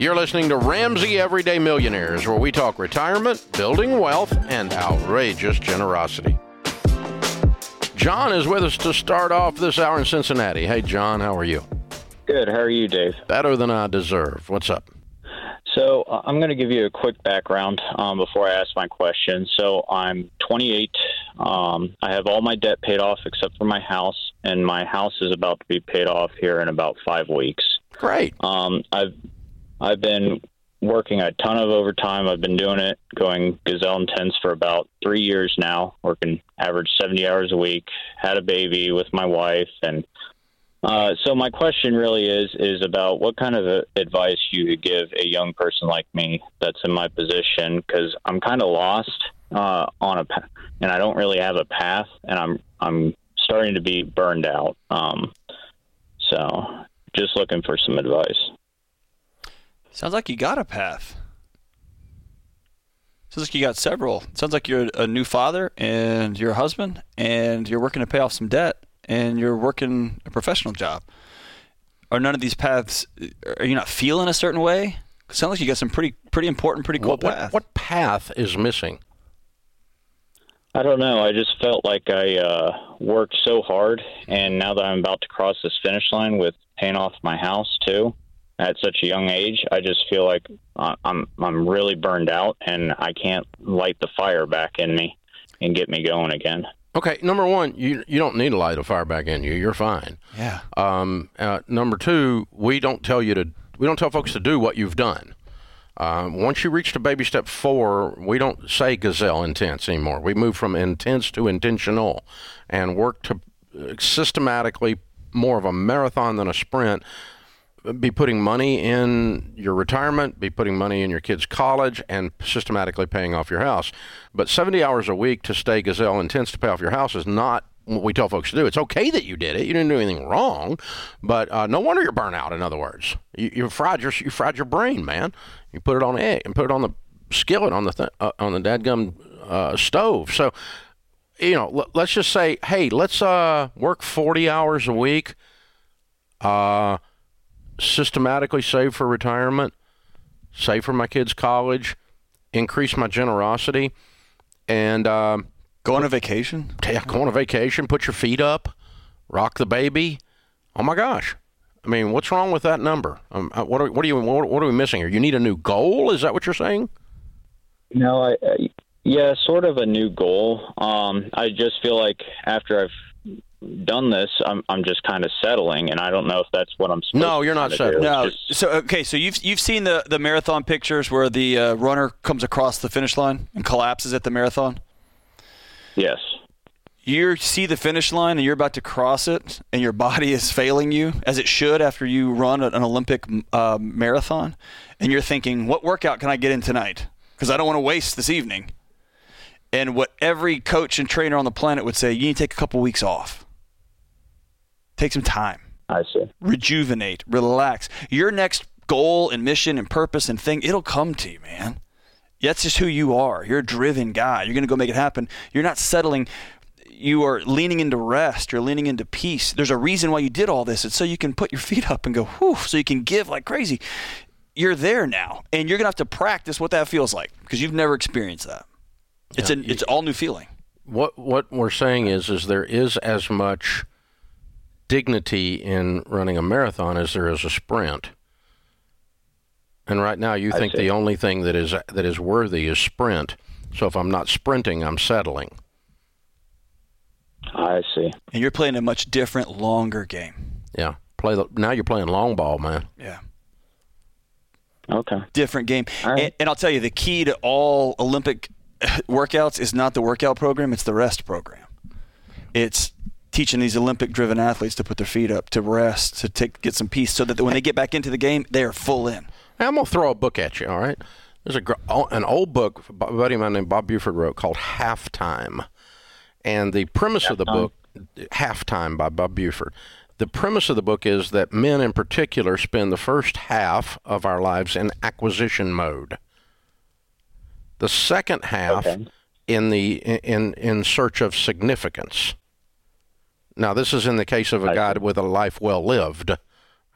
You're listening to Ramsey Everyday Millionaires, where we talk retirement, building wealth, and outrageous generosity. John is with us to start off this hour in Cincinnati. Hey, John, how are you? Good. How are you, Dave? Better than I deserve. What's up? So uh, I'm going to give you a quick background um, before I ask my question. So I'm 28. Um, I have all my debt paid off except for my house, and my house is about to be paid off here in about five weeks. Great. Um, I've I've been working a ton of overtime. I've been doing it, going gazelle intense for about three years now, working average 70 hours a week. Had a baby with my wife, and uh, so my question really is is about what kind of advice you could give a young person like me that's in my position because I'm kind of lost uh, on a path and I don't really have a path, and I'm I'm starting to be burned out. Um, so just looking for some advice. Sounds like you got a path. Sounds like you got several. Sounds like you're a new father and you're a husband and you're working to pay off some debt and you're working a professional job. Are none of these paths? Are you not feeling a certain way? Sounds like you got some pretty pretty important, pretty cool what, path. What, what path is missing? I don't know. I just felt like I uh, worked so hard, and now that I'm about to cross this finish line with paying off my house too, at such a young age, I just feel like I'm I'm really burned out, and I can't light the fire back in me and get me going again. Okay, number one, you you don't need to light a fire back in you. You're fine. Yeah. Um, uh, number two, we don't tell you to we don't tell folks to do what you've done. Uh, once you reach to baby step four, we don't say gazelle intense anymore. We move from intense to intentional, and work to uh, systematically more of a marathon than a sprint be putting money in your retirement, be putting money in your kids' college, and systematically paying off your house. But 70 hours a week to stay gazelle intense to pay off your house is not what we tell folks to do. It's okay that you did it; you didn't do anything wrong, but uh, no wonder you're burnt out. In other words, you, you fried your you fried your brain, man. You put it on egg and put it on the skillet on the th- uh, on the dadgum uh, stove. So, you know, l- let's just say, hey, let's uh, work 40 hours a week. Uh, systematically save for retirement, save for my kids' college, increase my generosity, and uh, go on a vacation. Yeah, go on a vacation. Put your feet up, rock the baby. Oh my gosh! I mean, what's wrong with that number? Um, uh, what are what are you what, what are we missing here? You need a new goal. Is that what you're saying? No, I, I yeah, sort of a new goal. Um, I just feel like after I've done this, I'm I'm just kind of settling, and I don't know if that's what I'm. no, you're not settling. No. Just... So okay, so you've you've seen the the marathon pictures where the uh, runner comes across the finish line and collapses at the marathon. Yes. You see the finish line and you're about to cross it, and your body is failing you as it should after you run an Olympic uh, marathon, and you're thinking, "What workout can I get in tonight? Because I don't want to waste this evening." And what every coach and trainer on the planet would say, you need to take a couple weeks off Take some time. I see. Rejuvenate, relax. Your next goal and mission and purpose and thing, it'll come to you, man. That's just who you are. You're a driven guy. You're going to go make it happen. You're not settling. You are leaning into rest. You're leaning into peace. There's a reason why you did all this. It's so you can put your feet up and go, whew, so you can give like crazy. You're there now, and you're going to have to practice what that feels like because you've never experienced that. It's yeah, an, it's all new feeling. What what we're saying is is there is as much dignity in running a marathon as there is a sprint. And right now, you think the only thing that is that is worthy is sprint. So if I'm not sprinting, I'm settling. I see. And you're playing a much different, longer game. Yeah, play the, now. You're playing long ball, man. Yeah. Okay. Different game. Right. And, and I'll tell you, the key to all Olympic workouts is not the workout program; it's the rest program. It's teaching these Olympic driven athletes to put their feet up, to rest, to take get some peace, so that when they get back into the game, they are full in. I'm gonna throw a book at you. All right, there's a oh, an old book a buddy of mine named Bob Buford wrote called Halftime, and the premise Halftime. of the book, Halftime by Bob Buford. The premise of the book is that men in particular spend the first half of our lives in acquisition mode. The second half okay. in the in in search of significance. Now, this is in the case of a guy with a life well lived,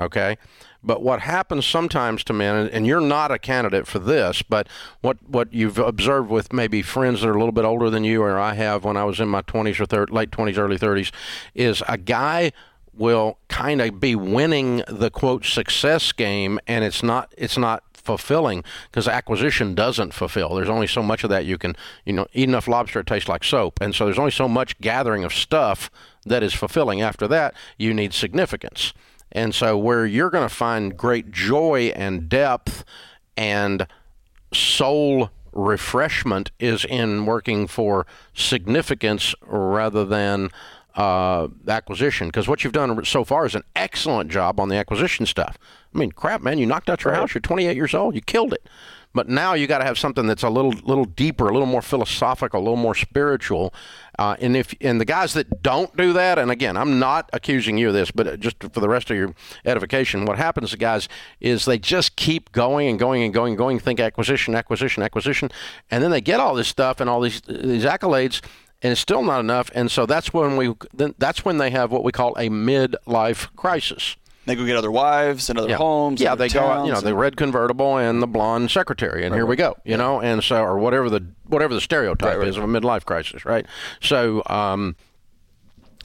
Okay. But what happens sometimes to men, and you're not a candidate for this, but what, what you've observed with maybe friends that are a little bit older than you, or I have when I was in my 20s or thir- late 20s, early 30s, is a guy will kind of be winning the quote success game, and it's not it's not fulfilling because acquisition doesn't fulfill. There's only so much of that you can, you know, eat enough lobster it tastes like soap, and so there's only so much gathering of stuff that is fulfilling. After that, you need significance. And so, where you're going to find great joy and depth and soul refreshment is in working for significance rather than uh, acquisition. Because what you've done so far is an excellent job on the acquisition stuff. I mean, crap, man, you knocked out your house. You're 28 years old. You killed it. But now you got to have something that's a little little deeper, a little more philosophical, a little more spiritual. Uh, and if and the guys that don't do that, and again, I'm not accusing you of this, but just for the rest of your edification, what happens to guys is they just keep going and going and going and going, think acquisition, acquisition, acquisition, and then they get all this stuff and all these these accolades, and it's still not enough. And so that's when we that's when they have what we call a midlife crisis. They go get other wives and other yeah. homes. Yeah, they go out, you know, the red convertible and the blonde secretary, and right, here we go, you know, and so or whatever the whatever the stereotype right, is of a midlife crisis, right? So. Um,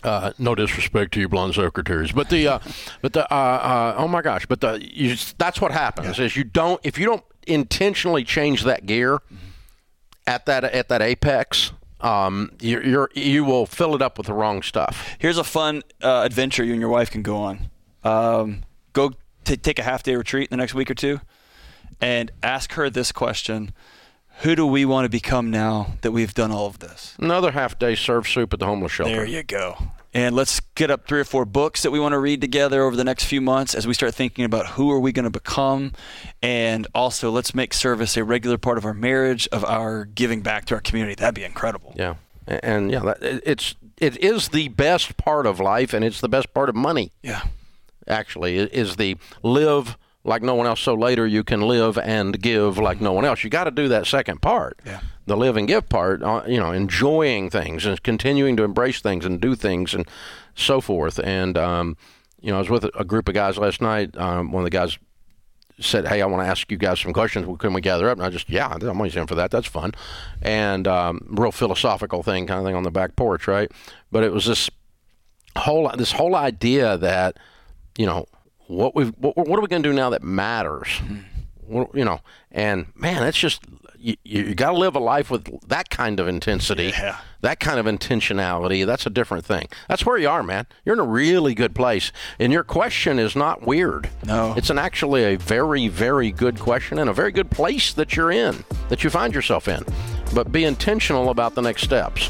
uh, no disrespect to you blonde secretaries, but the, uh, but the, uh, uh oh my gosh, but the, you, that's what happens yeah. is you don't if you don't intentionally change that gear mm-hmm. at that at that apex, um, you're, you're, you will fill it up with the wrong stuff. Here's a fun uh, adventure you and your wife can go on. Um, go t- take a half day retreat in the next week or two and ask her this question Who do we want to become now that we've done all of this? Another half day serve soup at the homeless shelter. There you go. And let's get up three or four books that we want to read together over the next few months as we start thinking about who are we going to become. And also, let's make service a regular part of our marriage, of our giving back to our community. That'd be incredible. Yeah. And yeah, it's it is the best part of life, and it's the best part of money. Yeah actually, is the live like no one else so later you can live and give like no one else. You got to do that second part. Yeah. The live and give part, uh, you know, enjoying things and continuing to embrace things and do things and so forth. And, um, you know, I was with a group of guys last night. Um, one of the guys said, "Hey, I want to ask you guys some questions. Can we gather up?" And I just, "Yeah, I'm always in for that. That's fun." And um, real philosophical thing, kind of thing on the back porch, right? But it was this whole this whole idea that you know, what we what, what are we going to do now that matters? Mm-hmm. You know, and man, that's just you, you got to live a life with that kind of intensity, yeah. that kind of intentionality. That's a different thing. That's where you are, man. You're in a really good place, and your question is not weird. No, it's an actually a very, very good question and a very good place that you're in, that you find yourself in. But be intentional about the next steps.